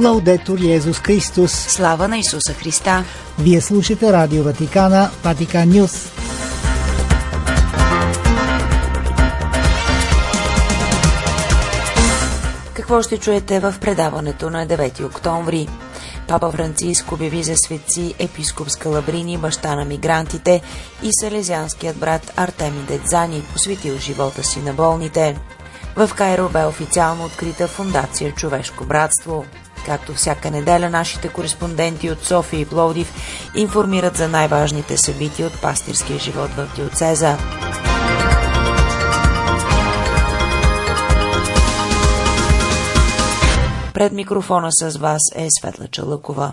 Лаудетор Йезус Христос. Слава на Исуса Христа. Вие слушате Радио Ватикана, Ватикан Нюс. Какво ще чуете в предаването на 9 октомври? Папа Франциск обяви за светци епископ Скалабрини, баща на мигрантите и салезианският брат Артеми Дедзани, посветил живота си на болните. В Кайро бе официално открита фундация Човешко братство. Както всяка неделя, нашите кореспонденти от София и Пловдив информират за най-важните събития от пастирския живот в диоцеза. Пред микрофона с вас е Светла Чалъкова.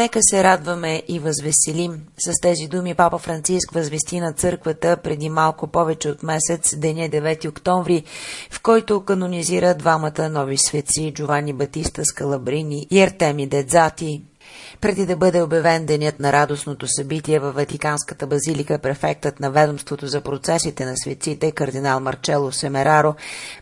Нека се радваме и възвеселим. С тези думи Папа Франциск възвести на църквата преди малко повече от месец, деня 9 октомври, в който канонизира двамата нови светци Джовани Батиста Скалабрини и Артеми Дедзати. Преди да бъде обявен денят на радостното събитие във Ватиканската базилика, префектът на ведомството за процесите на светците, кардинал Марчело Семераро,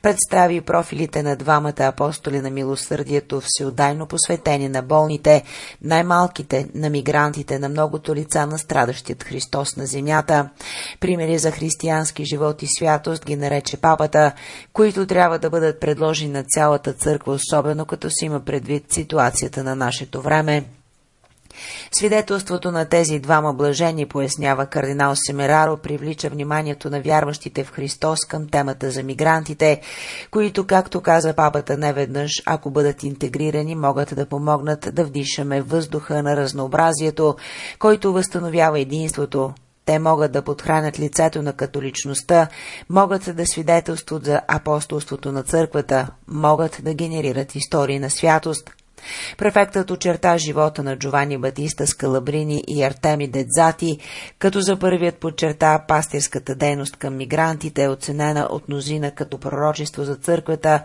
представи профилите на двамата апостоли на милосърдието, всеотдайно посветени на болните, най-малките, на мигрантите, на многото лица на страдащият Христос на земята. Примери за християнски живот и святост ги нарече папата, които трябва да бъдат предложени на цялата църква, особено като си има предвид ситуацията на нашето време. Свидетелството на тези двама блажени, пояснява кардинал Семераро, привлича вниманието на вярващите в Христос към темата за мигрантите, които, както каза папата неведнъж, ако бъдат интегрирани, могат да помогнат да вдишаме въздуха на разнообразието, който възстановява единството, те могат да подхранят лицето на католичността, могат да свидетелстват за апостолството на църквата, могат да генерират истории на святост. Префектът очерта живота на Джовани Батиста Скалабрини и Артеми Дедзати, като за първият подчерта пастирската дейност към мигрантите е оценена от мнозина като пророчество за църквата,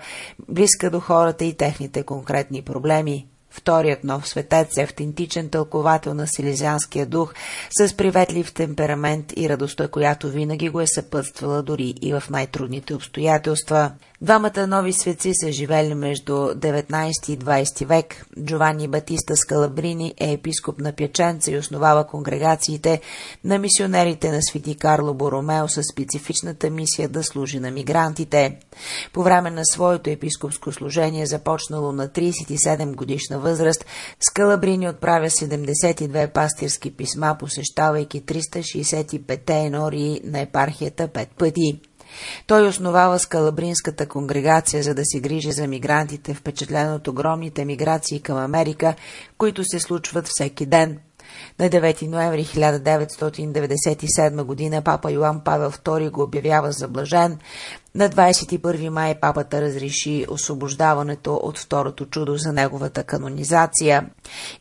близка до хората и техните конкретни проблеми. Вторият нов светец е автентичен тълковател на силезианския дух, с приветлив темперамент и радостта, която винаги го е съпътствала дори и в най-трудните обстоятелства. Двамата нови светци са живели между 19 и 20 век. Джованни Батиста Скалабрини е епископ на Пяченца и основава конгрегациите на мисионерите на свети Карло Боромео с специфичната мисия да служи на мигрантите. По време на своето епископско служение, започнало на 37 годишна възраст, Скалабрини отправя 72 пастирски писма, посещавайки 365 енории на епархията пет пъти. Той основава скалабринската конгрегация, за да се грижи за мигрантите, впечатлен от огромните миграции към Америка, които се случват всеки ден. На 9 ноември 1997 г. папа Йоан Павел II го обявява за блажен, на 21 май папата разреши освобождаването от второто чудо за неговата канонизация.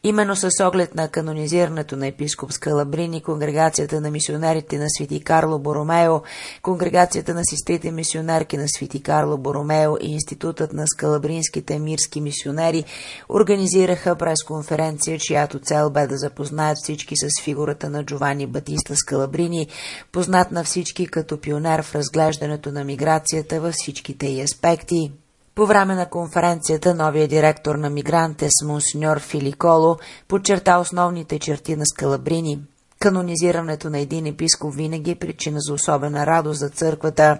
Именно с оглед на канонизирането на епископ Скалабрини, конгрегацията на мисионерите на Свети Карло Боромео, конгрегацията на сестрите мисионерки на Свети Карло Боромео и Институтът на скалабринските мирски мисионери организираха пресконференция, чиято цел бе да запознаят всички с фигурата на Джовани Батиста Скалабрини, познат на всички като пионер в разглеждането на миграция миграцията във всичките й аспекти. По време на конференцията новия директор на Мигрантес, монсеньор Филиколо, подчерта основните черти на Скалабрини. Канонизирането на един епископ винаги е причина за особена радост за църквата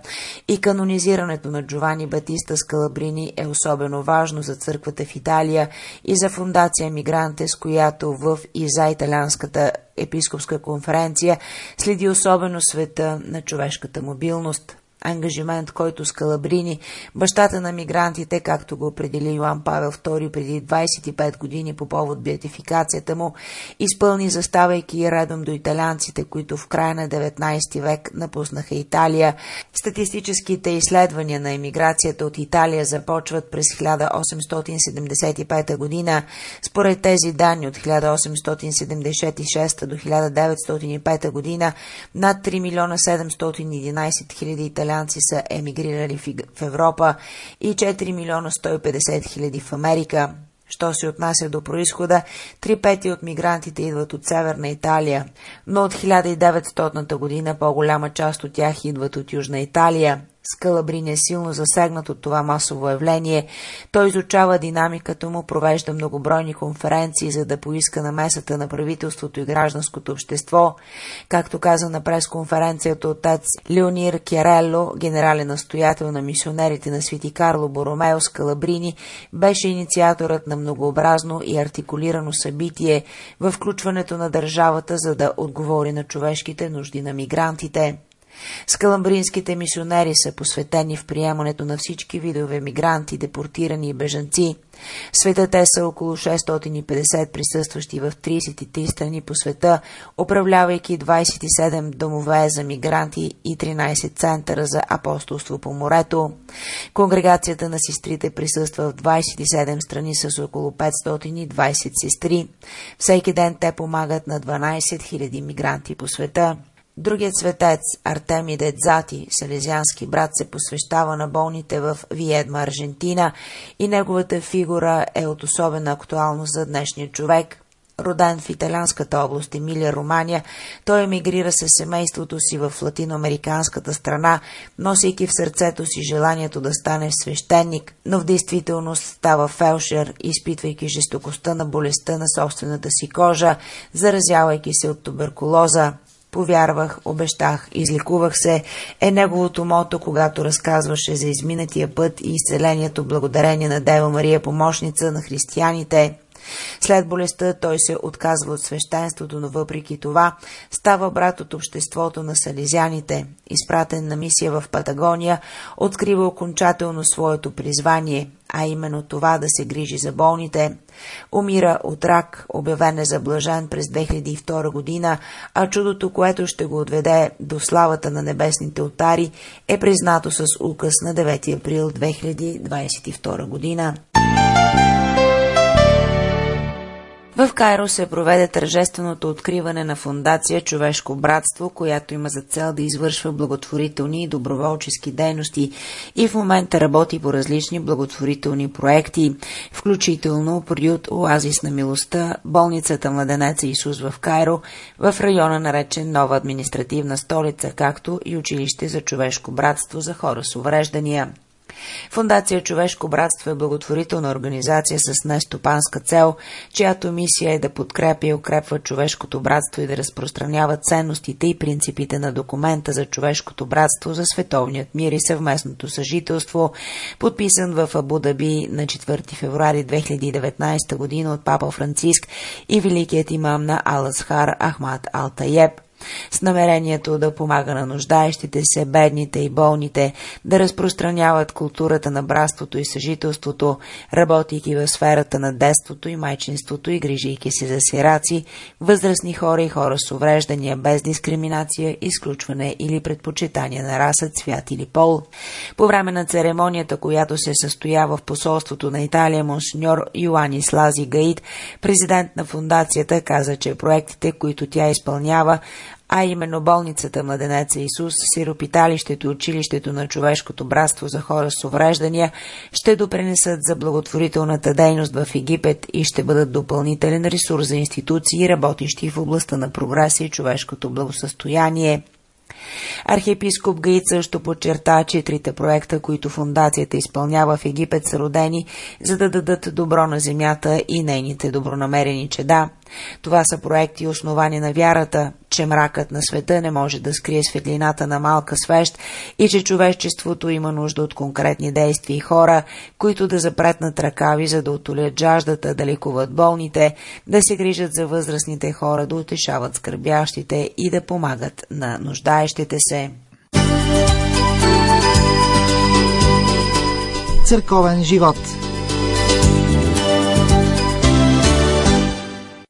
и канонизирането на Джовани Батиста Скалабрини е особено важно за църквата в Италия и за фундация Мигрантес, която в и за италианската епископска конференция следи особено света на човешката мобилност ангажимент, който Скалабрини, бащата на мигрантите, както го определи Йоан Павел II преди 25 години по повод беатификацията му, изпълни заставайки редом до италианците, които в края на 19 век напуснаха Италия. Статистическите изследвания на емиграцията от Италия започват през 1875 година. Според тези данни от 1876 до 1905 година над 3 милиона 711 хиляди италианци италианци са емигрирали в Европа и 4 милиона 150 хиляди в Америка. Що се отнася до происхода, три пети от мигрантите идват от Северна Италия, но от 1900 година по-голяма част от тях идват от Южна Италия. Скалабрин е силно засегнат от това масово явление. Той изучава динамиката му, провежда многобройни конференции, за да поиска намесата на правителството и гражданското общество. Както каза на пресконференцията отец Леонир Керело, генерален настоятел на мисионерите на Свети Карло Боромео Скалабрини, беше инициаторът на многообразно и артикулирано събитие в включването на държавата, за да отговори на човешките нужди на мигрантите. Скаламбринските мисионери са посветени в приемането на всички видове мигранти, депортирани и бежанци. Света те са около 650 присъстващи в 33 страни по света, управлявайки 27 домове за мигранти и 13 центъра за апостолство по морето. Конгрегацията на сестрите присъства в 27 страни с около 520 сестри. Всеки ден те помагат на 12 000 мигранти по света. Другият светец, Артемий Дедзати, селезиански брат, се посвещава на болните в Виедма, Аржентина и неговата фигура е от особена актуалност за днешния човек. Роден в италианската област Емилия Романия, той емигрира със семейството си в латиноамериканската страна, носейки в сърцето си желанието да стане свещеник, но в действителност става фелшер, изпитвайки жестокостта на болестта на собствената си кожа, заразявайки се от туберкулоза. Повярвах, обещах, излекувах се, е неговото мото, когато разказваше за изминатия път и изцелението благодарение на Дева Мария, помощница на християните. След болестта той се отказва от свещенството, но въпреки това става брат от обществото на салезяните. Изпратен на мисия в Патагония, открива окончателно своето призвание, а именно това да се грижи за болните. Умира от рак, обявен е за блажен през 2002 година, а чудото, което ще го отведе до славата на небесните отари, е признато с указ на 9 април 2022 година. В Кайро се проведе тържественото откриване на фундация Човешко братство, която има за цел да извършва благотворителни и доброволчески дейности и в момента работи по различни благотворителни проекти, включително приют Оазис на милостта, болницата Младенеца Исус в Кайро, в района наречен Нова административна столица, както и училище за човешко братство за хора с увреждания. Фундация Човешко братство е благотворителна организация с нестопанска цел, чиято мисия е да подкрепя и укрепва човешкото братство и да разпространява ценностите и принципите на документа за човешкото братство за световният мир и съвместното съжителство, подписан в Абу Даби на 4 февруари 2019 година от папа Франциск и великият имам на Аласхар Ахмад Алтаеб с намерението да помага на нуждаещите се, бедните и болните, да разпространяват културата на братството и съжителството, работейки в сферата на детството и майчинството и грижейки се за сираци, възрастни хора и хора с увреждания без дискриминация, изключване или предпочитание на раса, цвят или пол. По време на церемонията, която се състоява в посолството на Италия, монсеньор Йоанис Лази Гаид, президент на фундацията, каза, че проектите, които тя изпълнява, а именно болницата Младенеца Исус, сиропиталището и училището на човешкото братство за хора с увреждания ще допренесат за благотворителната дейност в Египет и ще бъдат допълнителен ресурс за институции, работещи в областта на прогреса и човешкото благосъстояние. Архиепископ Гаит също подчерта, че трите проекта, които фундацията изпълнява в Египет, са родени, за да дадат добро на земята и нейните добронамерени чеда. Това са проекти основани на вярата, че мракът на света не може да скрие светлината на малка свещ и че човечеството има нужда от конкретни действия и хора, които да запретнат ръкави, за да отолят жаждата, да лекуват болните, да се грижат за възрастните хора, да утешават скърбящите и да помагат на нуждаещите се. Църковен живот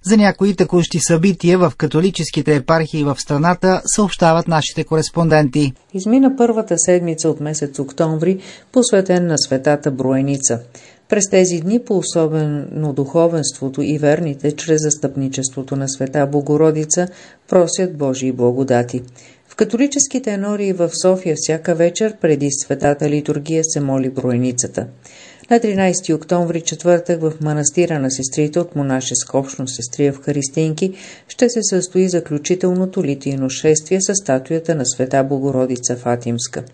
За някои текущи събития в католическите епархии в страната съобщават нашите кореспонденти. Измина първата седмица от месец октомври, посветен на светата Броеница. През тези дни по особено духовенството и верните, чрез застъпничеството на света Богородица, просят Божии благодати. В католическите енории в София всяка вечер преди светата литургия се моли Броеницата. На 13 октомври, четвъртък, в манастира на сестрите от монашеска общност Сестрия в Харистинки ще се състои заключителното литийно шествие с статуята на света Богородица Фатимска.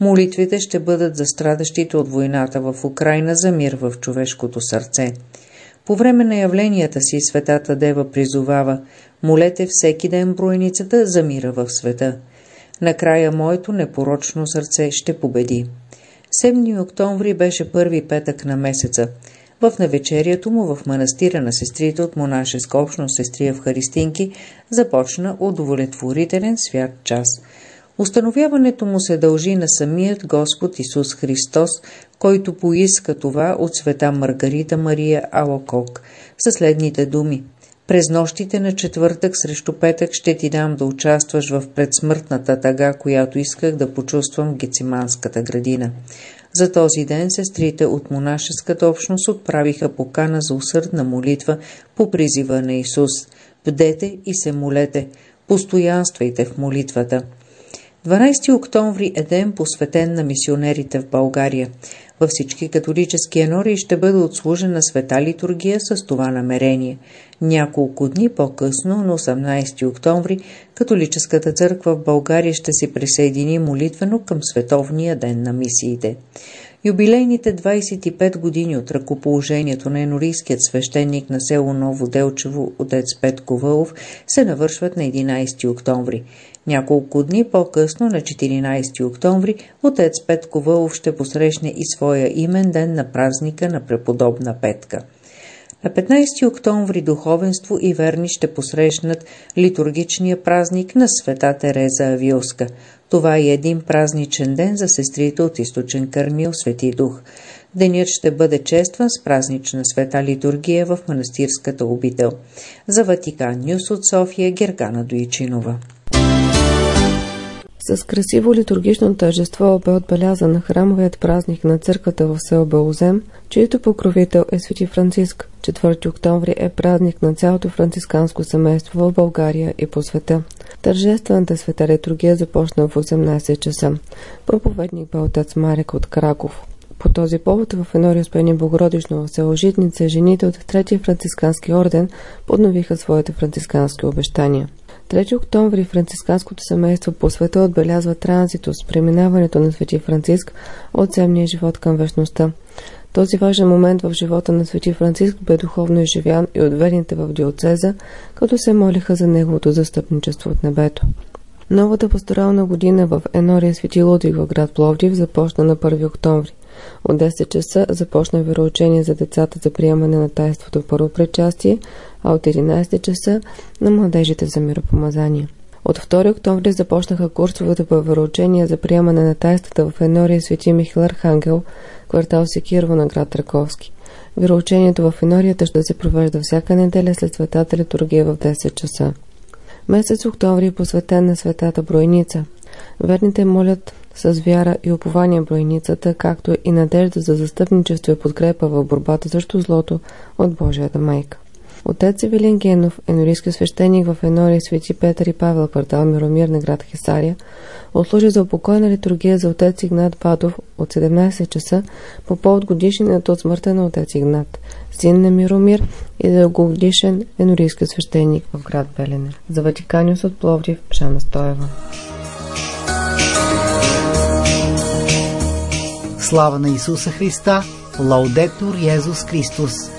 Молитвите ще бъдат за страдащите от войната в Украина за мир в човешкото сърце. По време на явленията си Светата Дева призовава «Молете всеки ден броеницата за мира в света». Накрая моето непорочно сърце ще победи. 7 октомври беше първи петък на месеца. В навечерието му в манастира на сестрите от монашеска общност сестрия в Харистинки започна удовлетворителен свят час. Установяването му се дължи на самият Господ Исус Христос, който поиска това от света Маргарита Мария Алокок със следните думи – през нощите на четвъртък срещу петък ще ти дам да участваш в предсмъртната тъга, която исках да почувствам в Гециманската градина. За този ден сестрите от монашеската общност отправиха покана за усърдна молитва по призива на Исус. Бдете и се молете, постоянствайте в молитвата. 12 октомври е ден посветен на мисионерите в България. Във всички католически енори ще бъде отслужена света литургия с това намерение. Няколко дни по-късно, на 18 октомври, католическата църква в България ще се присъедини молитвено към Световния ден на мисиите. Юбилейните 25 години от ръкоположението на енорийският свещеник на село Ново Делчево, отец Петко Вълов, се навършват на 11 октомври. Няколко дни по-късно, на 14 октомври, отец Петко Вълов ще посрещне и своя имен ден на празника на преподобна Петка. На 15 октомври духовенство и верни ще посрещнат литургичния празник на света Тереза Авилска. Това е един празничен ден за сестрите от източен Кърмил Свети Дух. Денят ще бъде честван с празнична света литургия в манастирската обител. За Ватикан Нюс от София Гергана Доичинова. С красиво литургично тържество бе отбелязан храмовият празник на църквата в село Белозем, чието покровител е Свети Франциск. 4 октомври е празник на цялото францисканско семейство в България и по света. Тържествената света литургия започна в 18 часа. Проповедник бе отец Марек от Краков. По този повод в едно разпение Богородично в село Житница жените от Третия францискански орден подновиха своите францискански обещания. 3 октомври францисканското семейство по света отбелязва транзито с преминаването на Свети Франциск от земния живот към вечността. Този важен момент в живота на Свети Франциск бе духовно изживян и от верните в диоцеза, като се молиха за неговото застъпничество от небето. Новата пасторална година в Енория Свети Лудвиг в град Пловдив започна на 1 октомври. От 10 часа започна вероучение за децата за приемане на тайството първо причастие, а от 11 часа на младежите за миропомазание. От 2 октомври започнаха курсовете по вероучение за приемане на тайствата в Енория Свети Михаил Архангел, квартал Секирво на град Раковски. Вероучението в Енорията ще се провежда всяка неделя след светата литургия в 10 часа. Месец октомври е посветен на светата Бройница. Верните молят с вяра и упование бройницата, както и надежда за застъпничество и подкрепа в борбата срещу злото от Божията майка. Отец Евелин Генов, енорийски свещеник в Енория Свети Петър и Павел, квартал Миромир на град Хисария, отслужи за упокойна литургия за отец Игнат Бадов от 17 часа по повод годишнината от смъртта на отец Игнат, син на Миромир и дългогодишен енорийски свещеник в град Белене. За Ватиканиус от Пловдив, Шана Стоева. Слава на Исуса Христа! Лаудетур Йезус Христос!